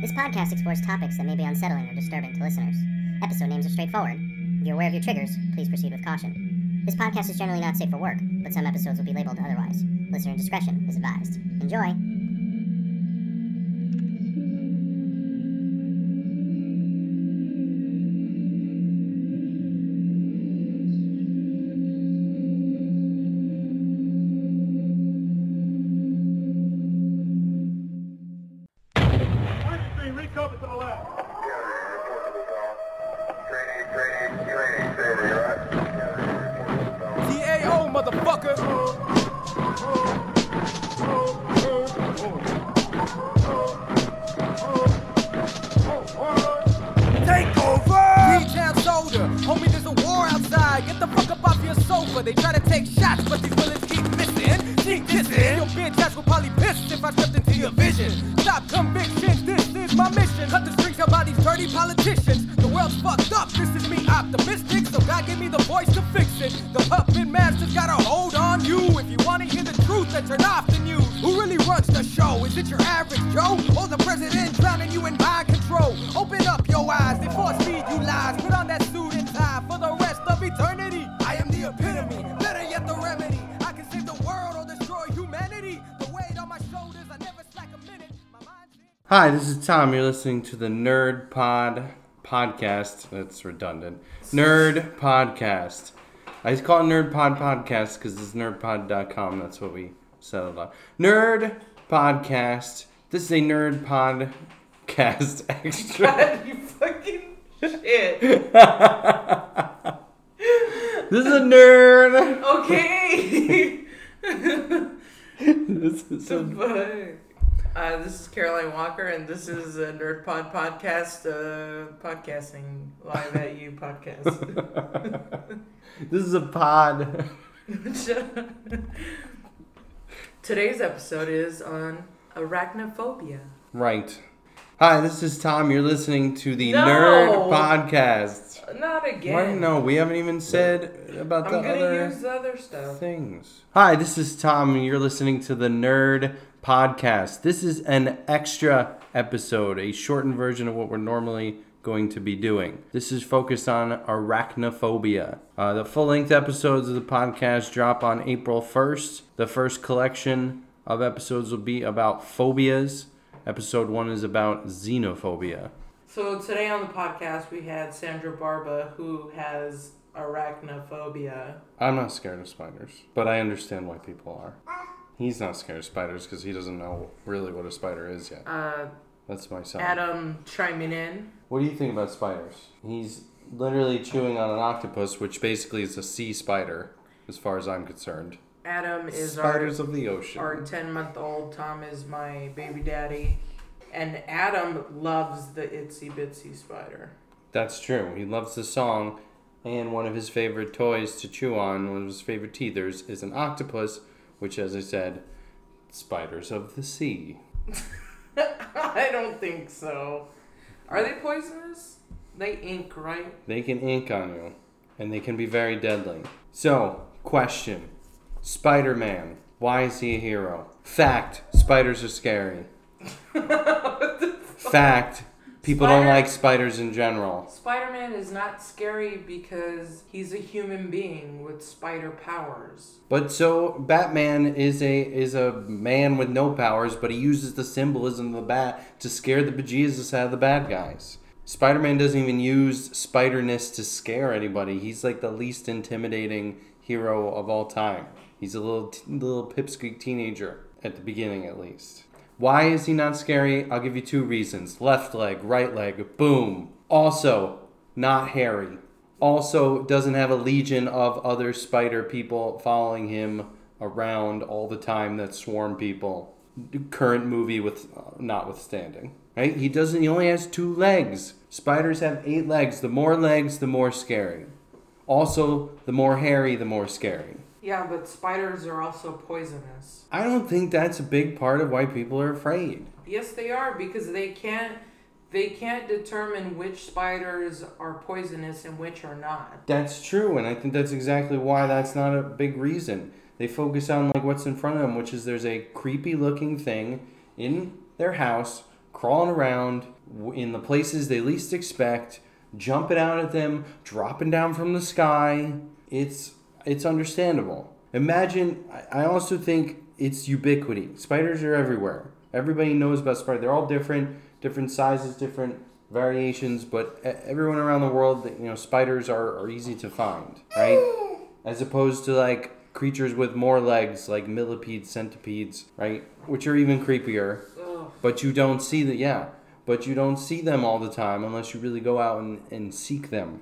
This podcast explores topics that may be unsettling or disturbing to listeners. Episode names are straightforward. If you're aware of your triggers, please proceed with caution. This podcast is generally not safe for work, but some episodes will be labeled otherwise. Listener discretion is advised. Enjoy! Homie, there's a war outside. Get the fuck up off your sofa. They try to take shots, but these Hi, this is Tom. You're listening to the Nerd Pod podcast. That's redundant. Nerd Podcast. I just call it Nerd Pod Podcast because it's nerdpod.com. That's what we settled on. Nerd Podcast. This is a Nerd Podcast extra. you fucking shit. this is a nerd. Okay. this is a, Fuck. Uh, this is Caroline Walker, and this is a Nerd Pod podcast, uh, podcasting live at you podcast. this is a pod. Today's episode is on arachnophobia. Right. Hi, this is Tom. You're listening to the No. Nerd Podcast. Not Why, again. no, we haven't even said about I'm the gonna other use the other stuff. things. Hi, this is Tom, and you're listening to the Nerd Podcast. This is an extra episode, a shortened version of what we're normally going to be doing. This is focused on arachnophobia. Uh, the full length episodes of the podcast drop on April 1st. The first collection of episodes will be about phobias. Episode one is about xenophobia. So today on the podcast we had Sandra Barba, who has arachnophobia. I'm not scared of spiders, but I understand why people are. He's not scared of spiders because he doesn't know really what a spider is yet. Uh, That's my son. Adam chiming in. What do you think about spiders? He's literally chewing on an octopus, which basically is a sea spider, as far as I'm concerned. Adam is Spiders our, of the ocean. our 10 month old. Tom is my baby daddy. And Adam loves the itsy bitsy spider. That's true. He loves the song, and one of his favorite toys to chew on, one of his favorite teethers, is an octopus, which, as I said, spiders of the sea. I don't think so. Are they poisonous? They ink, right? They can ink on you, and they can be very deadly. So, question Spider Man. Why is he a hero? Fact spiders are scary. Fact people don't like spiders in general. Spider Man is not scary because he's a human being with spider powers. But so Batman is a is a man with no powers, but he uses the symbolism of the bat to scare the bejesus out of the bad guys. Spider Man doesn't even use spiderness to scare anybody. He's like the least intimidating hero of all time. He's a little little pipsqueak teenager at the beginning, at least. Why is he not scary? I'll give you two reasons: left leg, right leg, boom. Also, not hairy. Also doesn't have a legion of other spider people following him around all the time that swarm people. Current movie with uh, notwithstanding right? He doesn't he only has two legs. Spiders have eight legs. The more legs the more scary. Also the more hairy the more scary Yeah, but spiders are also poisonous. i don't think that's a big part of why people are afraid Yes, they are because they can't they can't determine which spiders are poisonous and which are not. That's true, and I think that's exactly why that's not a big reason. They focus on like what's in front of them, which is there's a creepy looking thing in their house crawling around in the places they least expect, jumping out at them, dropping down from the sky. It's it's understandable. Imagine. I also think it's ubiquity. Spiders are everywhere. Everybody knows about spiders. They're all different, different sizes, different variations, but everyone around the world, you know, spiders are, are easy to find, right? As opposed to like creatures with more legs, like millipedes, centipedes, right? Which are even creepier. But you don't see the yeah, but you don't see them all the time unless you really go out and, and seek them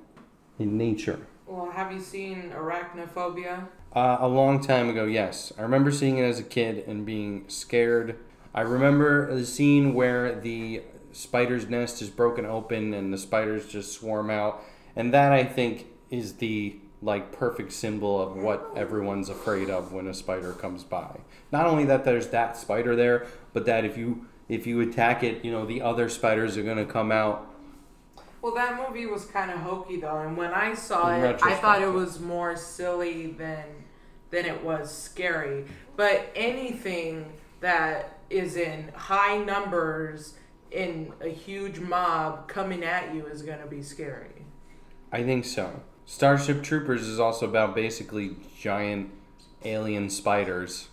in nature. Well, have you seen arachnophobia? Uh, a long time ago, yes. I remember seeing it as a kid and being scared. I remember the scene where the spider's nest is broken open and the spiders just swarm out, and that I think is the like perfect symbol of what everyone's afraid of when a spider comes by. Not only that there's that spider there, but that if you if you attack it, you know the other spiders are gonna come out. Well, that movie was kind of hokey though, and when I saw In it, I thought it was more silly than than it was scary. But anything that is in high numbers in a huge mob coming at you is going to be scary. I think so. Starship Troopers is also about basically giant alien spiders.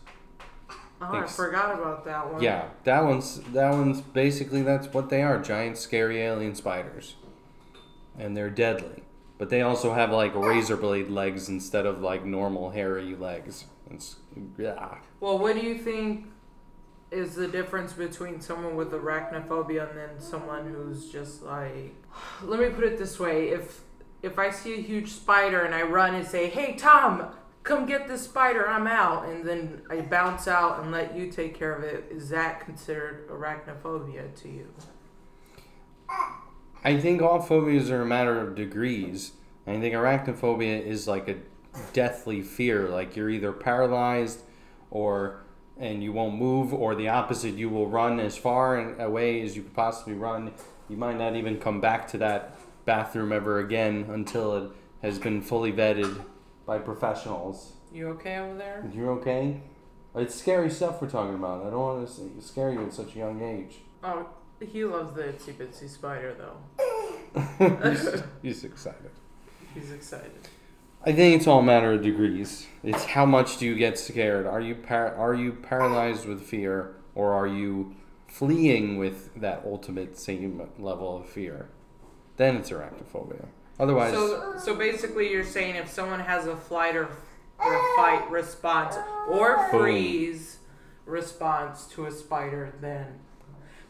Oh, I forgot about that one. Yeah, that one's that one's basically that's what they are, giant scary alien spiders. And they're deadly. But they also have like razor blade legs instead of like normal hairy legs. It's yeah. Well, what do you think is the difference between someone with arachnophobia and then someone who's just like let me put it this way, if if I see a huge spider and I run and say, "Hey Tom, come get this spider, I'm out." And then I bounce out and let you take care of it, is that considered arachnophobia to you? Uh, I think all phobias are a matter of degrees. I think arachnophobia is like a deathly fear. Like you're either paralyzed or and you won't move, or the opposite, you will run as far away as you could possibly run. You might not even come back to that bathroom ever again until it has been fully vetted by professionals. You okay over there? You're okay? It's scary stuff we're talking about. I don't want to scare you at such a young age. Oh, he loves the itsy bitsy spider though. he's, he's excited. He's excited. I think it's all a matter of degrees. It's how much do you get scared? Are you par- are you paralyzed with fear, or are you fleeing with that ultimate same level of fear? Then it's arachnophobia. Otherwise, So, so basically, you're saying if someone has a flight or, or fight response or Boom. freeze response to a spider, then.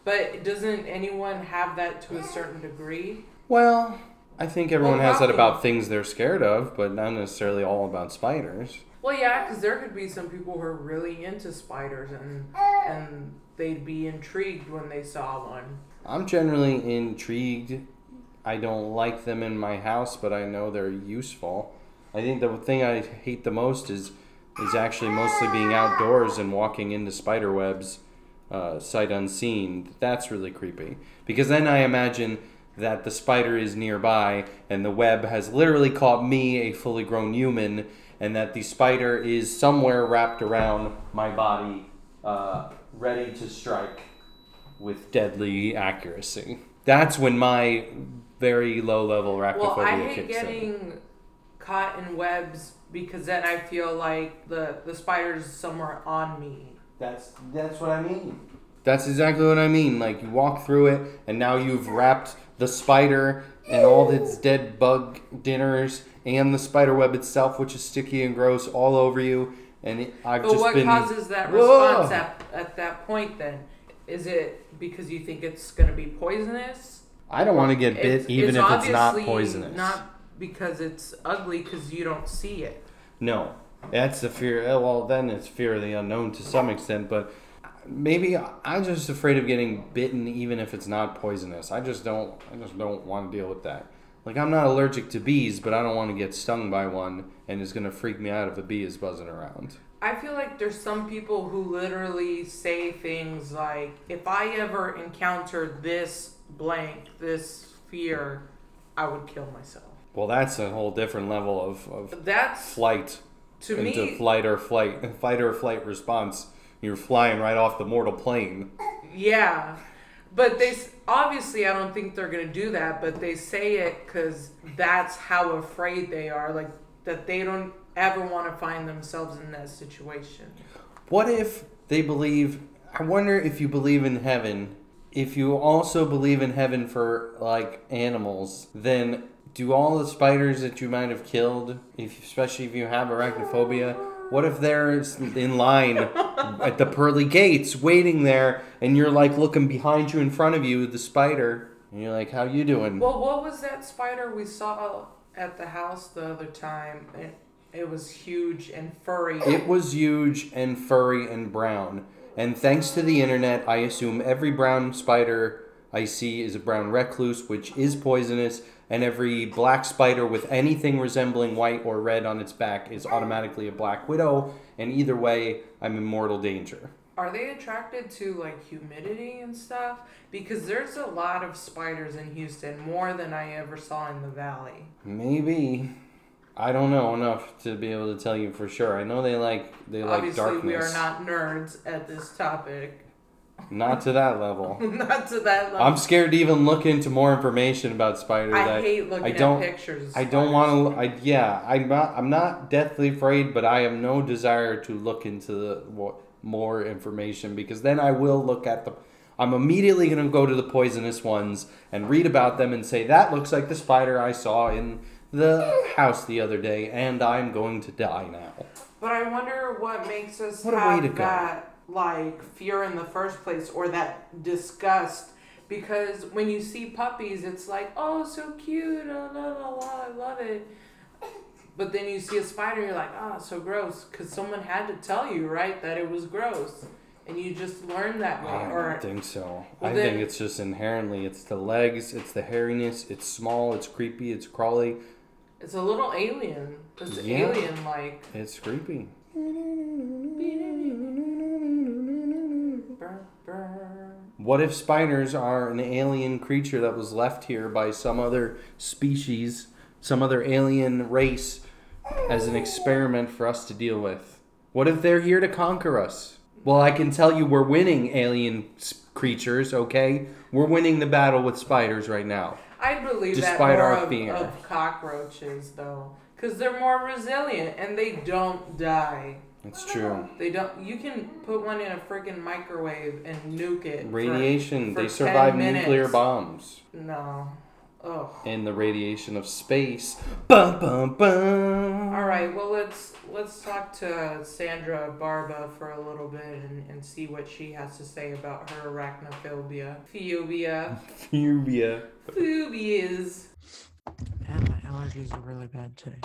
But doesn't anyone have that to a certain degree? well, I think everyone Well, has that about things they're scared of, but not necessarily all about spiders. Well, yeah, because there could be some people who are really into spiders and and they'd be intrigued when they saw one. I'm generally intrigued. I don't like them in my house, but I know they're useful. I think the thing I hate the most is is actually mostly being outdoors and walking into spider webs, uh, sight unseen. That's really creepy because then I imagine that the spider is nearby and the web has literally caught me, a fully grown human, and that the spider is somewhere wrapped around my body, uh, ready to strike with deadly accuracy. That's when my very low level arachnophobia Well, I hate kicks in. getting caught in webs because then I feel like the the spider's somewhere on me. That's that's what I mean. That's exactly what I mean. Like you walk through it, and now you've wrapped the spider and all its dead bug dinners and the spider web itself, which is sticky and gross, all over you. And it, I've But just what been. causes that Whoa! response at, at that point then? Is it because you think it's going to be poisonous? I don't want to get bit, It's- even if it's not poisonous. Not because it's ugly because you don't see it. No, that's the fear. eh, Well, then it's fear of the unknown to some extent, but maybe I'm just afraid of getting bitten, even if it's not poisonous. I just don't. I just don't want to deal with that. Like I'm not allergic to bees, but I don't want to get stung by one, and it's gonna freak me out if a bee is buzzing around. I feel like there's some people who literally say things like, if I ever encounter this blank, this fear, I would kill myself. Well, that's a whole different level of, of That's, flight to into me, flight or flight, fight or flight response. You're flying right off the mortal plane. yeah. But they obviously, I don't think they're gonna do that. But they say it because that's how afraid they are. Like that they don't ever want to find themselves in that situation. What if they believe? I wonder if you believe in heaven. If you also believe in heaven for like animals, then do all the spiders that you might have killed, if, especially if you have arachnophobia, what if they're in line at the pearly gates waiting there, and you're like looking behind you, in front of you, the spider, and you're like, "How you doing?" Well, what was that spider we saw at the house the other time? It, it was huge and furry. It was huge and furry and brown. And thanks to the internet, I assume every brown spider I see is a brown recluse, which is poisonous, and every black spider with anything resembling white or red on its back is automatically a black widow. And either way, I'm in mortal danger. Are they attracted to like humidity and stuff? Because there's a lot of spiders in Houston, more than I ever saw in the valley. Maybe. I don't know enough to be able to tell you for sure. I know they like they like Obviously, darkness. we are not nerds at this topic. Not to that level. not to that level. I'm scared to even look into more information about spiders. I hate looking I don't, at pictures. of I don't want to. I yeah. I'm not. I'm not deathly afraid, but I have no desire to look into the more information because then I will look at the. I'm immediately going to go to the poisonous ones and read about them and say that looks like the spider I saw in the house the other day, and I'm going to die now. But I wonder what makes us What have that like fear in the first place or that disgust. Because when you see puppies, it's like, oh, so cute, oh, la la la, I love it. But then you see a spider, you're like, oh, so gross. Because someone had to tell you, right, that it was gross. And you just learn that way. I or don't think so. Well, I then- think it's just inherently. It's the legs. It's the hairiness. It's small. It's creepy. It's crawly. it's a little alien. It's Yeah. alien like. It's creepy. What if spiders are an alien creature that was left here by some other species, some other alien race, as an experiment for us to deal with? What if they're here to conquer us? Well, I can tell you we're winning alien creatures, okay? We're winning the battle with spiders right now. I believe that Despite more our of, fear. of cockroaches though, because they're more resilient and they don't die. It's true. They don't. You can put one in a freaking microwave and nuke it. Radiation, for they 10 survive nuclear bombs. No. Ugh. And the radiation of space. Bum, bum, bum. All right. Well, let's let's talk to Sandra Barba for a little bit and, and see what she has to say about her arachnophobia. Phobia. Phobia. Phobias. And my allergies are really bad today.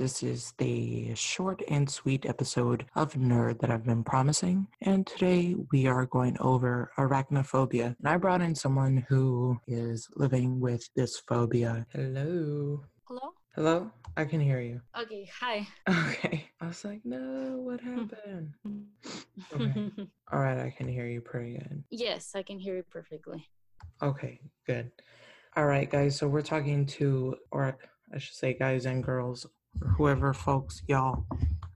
This is the short and sweet episode of Nerd that I've been promising. And today we are going over arachnophobia. And I brought in someone who is living with this phobia. Hello. Hello? Hello? I can hear you. Okay, hi. Okay. I was like, no, what happened? Okay. All right, I can hear you pretty good. yes, I can hear you perfectly. Okay, good. All right, guys. So we're talking to, or I should say, guys and girls, whoever folks, y'all.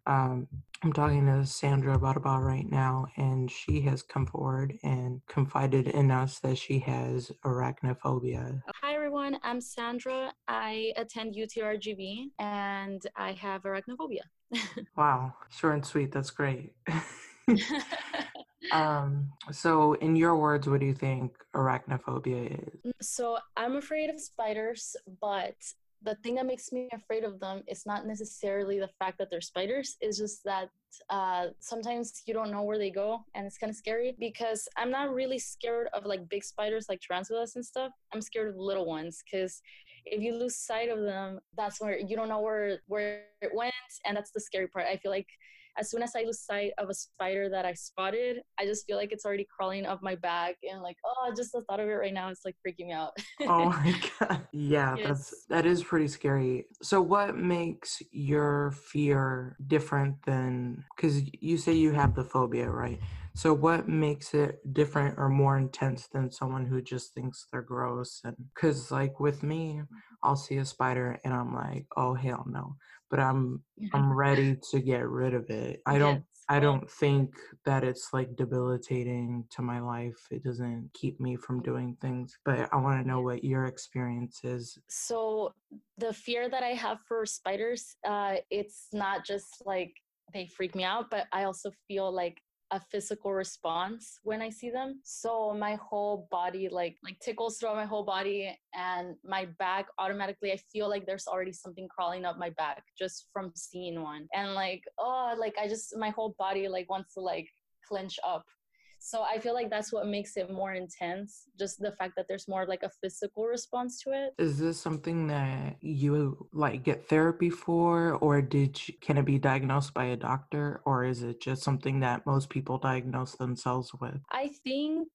Um, I'm talking to Sandra Barba right now, and she has come forward and confided in us that she has arachnophobia. Hi everyone, I'm Sandra. I attend UTRGV and I have arachnophobia. Wow, short and sweet. That's great. um, so, in your words, what do you think arachnophobia is? so I'm afraid of spiders, but the thing that makes me afraid of them is not necessarily the fact that they're spiders, it's just that uh, sometimes you don't know where they go and it's kind of scary because I'm not really scared of like big spiders like tarantulas and stuff. I'm scared of little ones because if you lose sight of them, that's where you don't know where where it went, and that's the scary part. I feel like as soon as I lose sight of a spider that I spotted, I just feel like it's already crawling up my back, and like, oh, just the thought of it right now, it's like freaking me out. oh my god. Yeah that's that is pretty scary. So what makes your fear different than because you say you have the phobia right? So what makes it different or more intense than someone who just thinks they're gross and because like with me i'll see a spider and i'm like oh hell no but i'm i'm ready to get rid of it i don't Yes. I don't think that it's like debilitating to my life. It doesn't keep me from doing things. But I want to know what your experience is. so the fear that I have for spiders, uh, it's not just like they freak me out, but I also feel like a physical response when I see them. So my whole body like like tickles throughout my whole body and my back automatically I feel like there's already something crawling up my back just from seeing one. And like oh like I just my whole body like wants to like clench up. So I feel like that's what makes it more intense, just the fact that there's more like a physical response to it. Is this something that you like get therapy for, or did you, can it be diagnosed by a doctor, or is it just something that most people diagnose themselves with? I think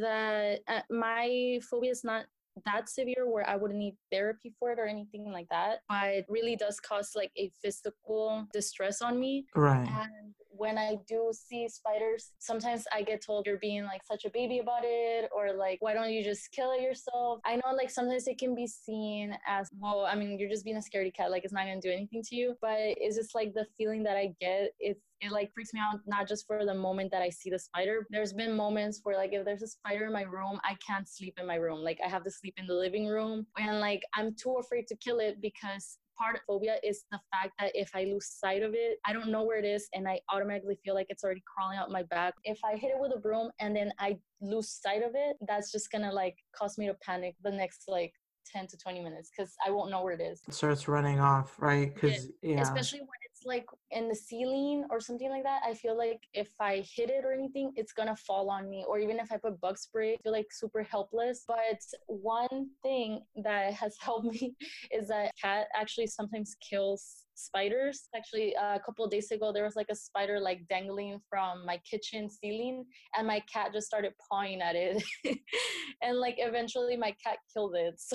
that uh, my phobia is not that severe where I wouldn't need therapy for it or anything like that, but it really does cause like a physical distress on me. Right. And when I do see spiders, sometimes I get told you're being like such a baby about it, or like, why don't you just kill it yourself? I know like sometimes it can be seen as, well, I mean, you're just being a scaredy cat, like it's not gonna do anything to you. But it's just like the feeling that I get, it's it like freaks me out not just for the moment that I see the spider. There's been moments where like if there's a spider in my room, I can't sleep in my room. Like I have to sleep in the living room and like I'm too afraid to kill it because part of phobia is the fact that if I lose sight of it, I don't know where it is and I automatically feel like it's already crawling out my back. If I hit it with a broom and then I lose sight of it, that's just gonna like cause me to panic the next like 10 to 20 minutes because I won't know where it is. It starts running off, right? Because yeah, Especially when like in the ceiling or something like that. I feel like if I hit it or anything, it's gonna fall on me. Or even if I put bug spray, I feel like super helpless. But one thing that has helped me is that cat actually sometimes kills spiders. Actually, uh, a couple days ago, there was like a spider like dangling from my kitchen ceiling, and my cat just started pawing at it. and like eventually, my cat killed it.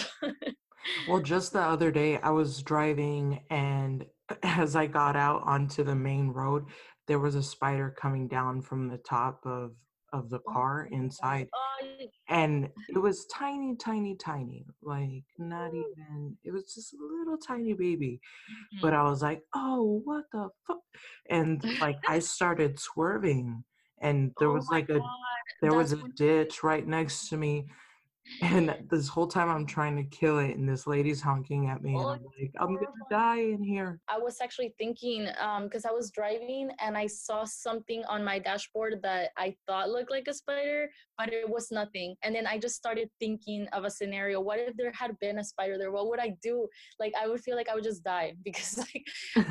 So Well, just the other day, I was driving, and as I got out onto the main road, there was a spider coming down from the top of of the car inside, oh, and it was tiny, tiny, tiny, like not even. It was just a little tiny baby, but I was like, "Oh, what the fuck!" And like I started swerving, and there Oh was like a God, there was a ditch right next to me and this whole time i'm trying to kill it and this lady's honking at me and Oh, i'm like i'm gonna die in here I was actually thinking, um, because I was driving and I saw something on my dashboard that I thought looked like a spider, but it was nothing. And then I just started thinking of a scenario. What if there had been a spider there? What would I do? Like I would feel like I would just die because like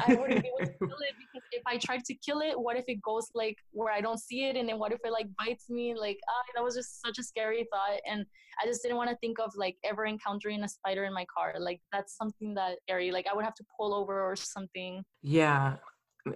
I wouldn't be able to kill it because if I tried to kill it, what if it goes like where I don't see it and then what if it like bites me? Like ah, that was just such a scary thought and I just didn't want to think of like ever encountering a spider in my car. Like that's something that scary. Like I would have to pull over or something. yeah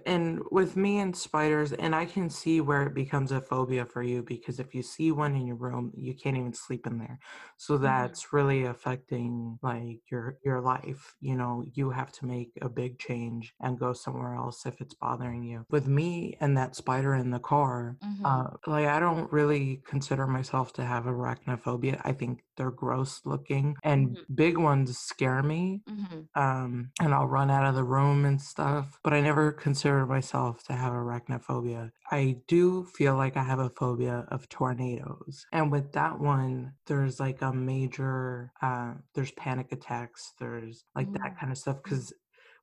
and with me and spiders and i can see where it becomes a phobia for you because if you see one in your room you can't even sleep in there. So that's really affecting like your your life you know you have to make a big change and go somewhere else if it's bothering you. With me and that spider in the car Mhm. uh, like i don't really consider myself to have arachnophobia. I think they're gross looking and Mhm. big ones scare me hmm um, and I'll run out of the room and stuff. But I never considered myself to have arachnophobia. I do feel like I have a phobia of tornadoes, and with that one, there's like a major, uh, there's panic attacks, there's like that Mm. kind of stuff. Because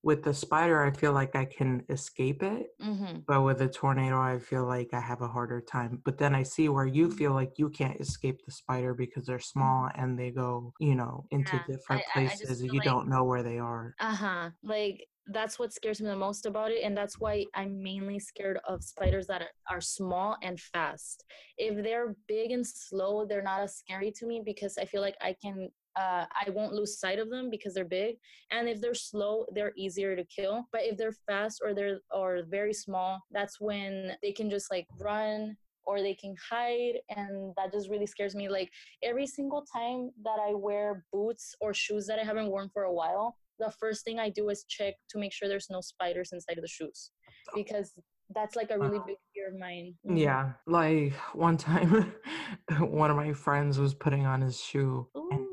with the spider, I feel like I can escape it. hmm But with a tornado, I feel like I have a harder time. But then I see where you feel like you can't escape the spider because they're small and they go, you know, into Yeah, different I- I- I places. You like- don't know where they are. Uh-huh. Like that's what scares me the most about it and that's why I'm mainly scared of spiders that are small and fast. If they're big and slow, they're not as scary to me because I feel like I can uh, I won't lose sight of them because they're big. And if they're slow, they're easier to kill. But if they're fast or they're or very small, that's when they can just like run or they can hide and that just really scares me like every single time that i wear boots or shoes that i haven't worn for a while the first thing i do is check to make sure there's no spiders inside of the shoes because that's like a really big fear of mine Mhm. Yeah, like one time, one of my friends was putting on his shoe Ooh. and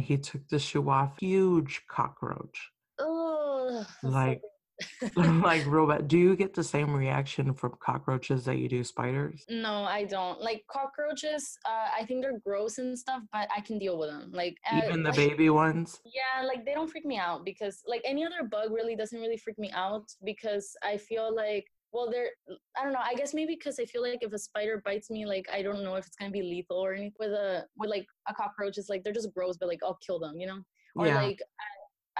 he took the shoe off. Huge cockroach. So Like, like bad. Do you get the same reaction from cockroaches that you do spiders? No, I don't. Like cockroaches, uh, I think they're gross and stuff, but I can deal with them. Like uh, Even the like- baby ones? Yeah, like they don't freak me out because like any other bug really doesn't really freak me out because I feel like well they're I don't know, I guess maybe because I feel like if a spider bites me, like I don't know if it's gonna be lethal or anything. With a with like a cockroach, it's like they're just gross, but like I'll kill them, you know? Or Yeah. like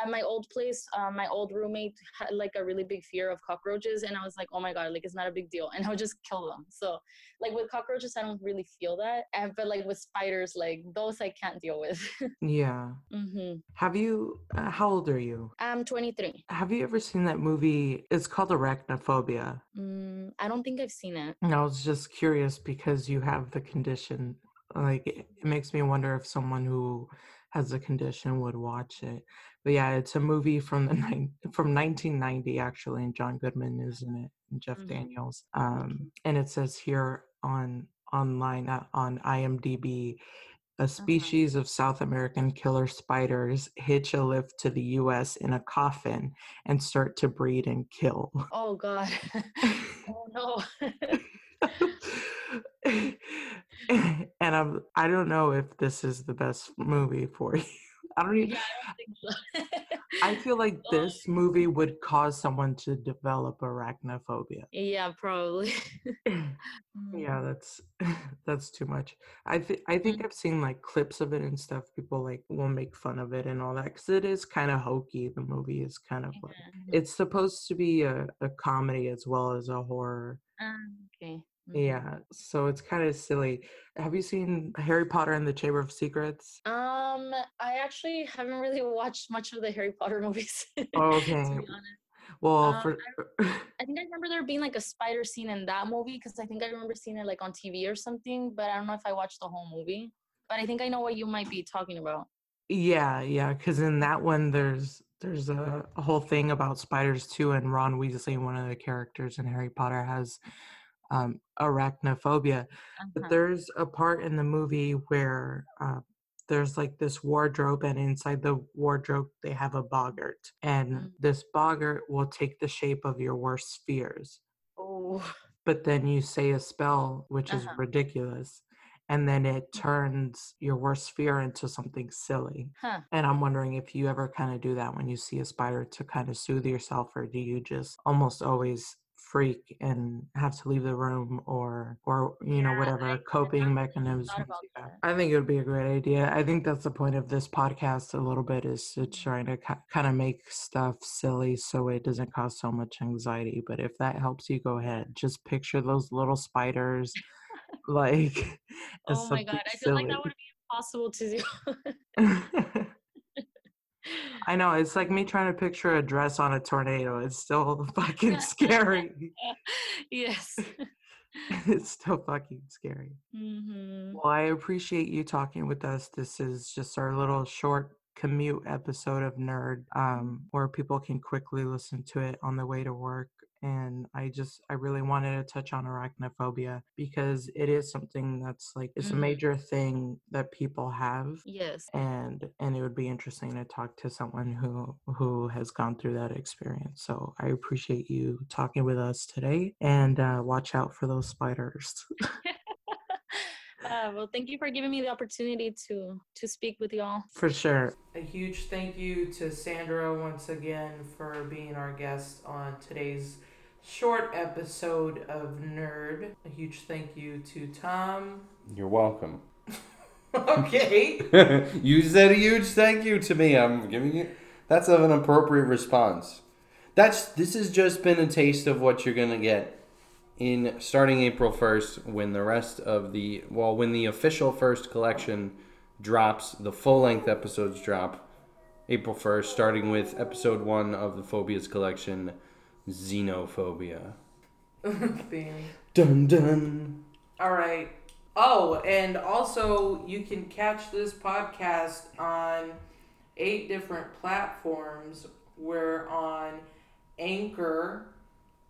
at, my old place, um, my old roommate had like a really big fear of cockroaches, and I was like, oh my god, like it's not a big deal, and I would just kill them. So like with cockroaches, I don't really feel that, and but like with spiders, like those I can't deal with. Yeah. hmm Have you, uh, how old are you? I'm 23. Have you ever seen that movie? It's called Arachnophobia. Mm, I don't think I've seen it. And I was just curious because you have the condition. Like, it makes me wonder if someone who has a condition would watch it. But yeah, it's a movie from the nine, from 1990 actually, and John Goodman is in it, and Jeff Mhm. Daniels. Um, and it says here on online uh, on IMDb. A species of South American killer spiders hitch a lift to the US in a coffin and start to breed and kill. Oh God. oh no. and I'm I don't know if this is the best movie for you. I don't even yeah, I don't think so. I feel like this movie would cause someone to develop arachnophobia. yeah, probably. Yeah, that's that's too much. I think I think I've seen like clips of it and stuff. People like will make fun of it and all that because it is kind of hokey. The movie is kind of like Yeah. it's supposed to be a, a comedy as well as a horror. Um, okay. Mhm. Yeah, so it's kind of silly. Have you seen Harry Potter and the Chamber of Secrets? Um, I actually haven't really watched much of the Harry Potter movies. Okay. Well, Uh, for I think I remember there being like a spider scene in that movie because I think I remember seeing it like on TV or something, but I don't know if I watched the whole movie. But I think I know what you might be talking about. yeah, yeah, because in that one there's there's a, a whole thing about spiders too, and Ron Weasley, one of the characters in Harry Potter, has um, arachnophobia. But Uh-huh. there's a part in the movie where uh, there's like this wardrobe, and inside the wardrobe they have a boggart, and Mm. this boggart will take the shape of your worst fears. Oh. But then you say a spell, which is Uh-huh. ridiculous, and then it turns your worst fear into something silly. Huh. And I'm wondering if you ever kind of do that when you see a spider to kind of soothe yourself, or do you just almost always freak and have to leave the room or or you know whatever I- I coping haven't mechanisms thought about you have. that. I think it would be a great idea. I think that's the point of this podcast a little bit is to mm-hmm. trying to kind of make stuff silly so it doesn't cause so much anxiety. But if that helps you, go ahead. Just picture those little spiders like Oh my god, I feel like that would be impossible to do. I know it's like me trying to picture a dress on a tornado. It's still fucking scary. yes. it's still fucking scary. hmm Well, I appreciate you talking with us. This is just our little short commute episode of Nerd, um, where people can quickly listen to it on the way to work. And I just, I really wanted to touch on arachnophobia because it is something that's like, it's a Mhm. major thing that people have. Yes. and and it would be interesting to talk to someone who who has gone through that experience so i appreciate you talking with us today and uh, watch out for those spiders uh, well, thank you for giving me the opportunity to to speak with y'all. for sure A huge thank you to Sandra once again for being our guest on today's short episode of Nerd. A huge thank you to Tom. You're welcome. okay. you said a huge thank you to me. I'm giving you. That's of an appropriate response. That's this has just been a taste of what you're gonna get in starting April 1st when the rest of the well when the official first collection drops, the full length episodes drop April 1st, starting with episode one of the Phobias collection, Xenophobia. Dun dun. All right. Oh, and also you can catch this podcast on eight different platforms. We're on Anchor,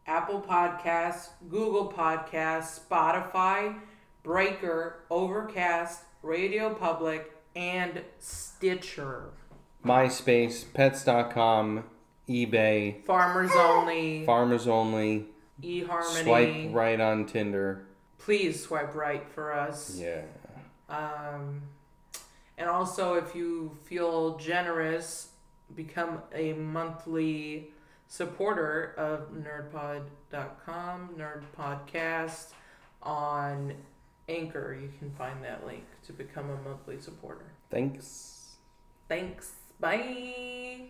Apple Podcasts, Google Podcasts, Spotify, Breaker, Overcast, Radio Public, and Stitcher. MySpace, Pets.com, eBay, Farmers only. farmers only, eHarmony. swipe right on Tinder. Please swipe right for us. Yeah. Um, and also, if you feel generous, become a monthly supporter of nerdpod.com, Nerd Podcast on Anchor. You can find that link to become a monthly supporter. Thanks. Thanks. Bye.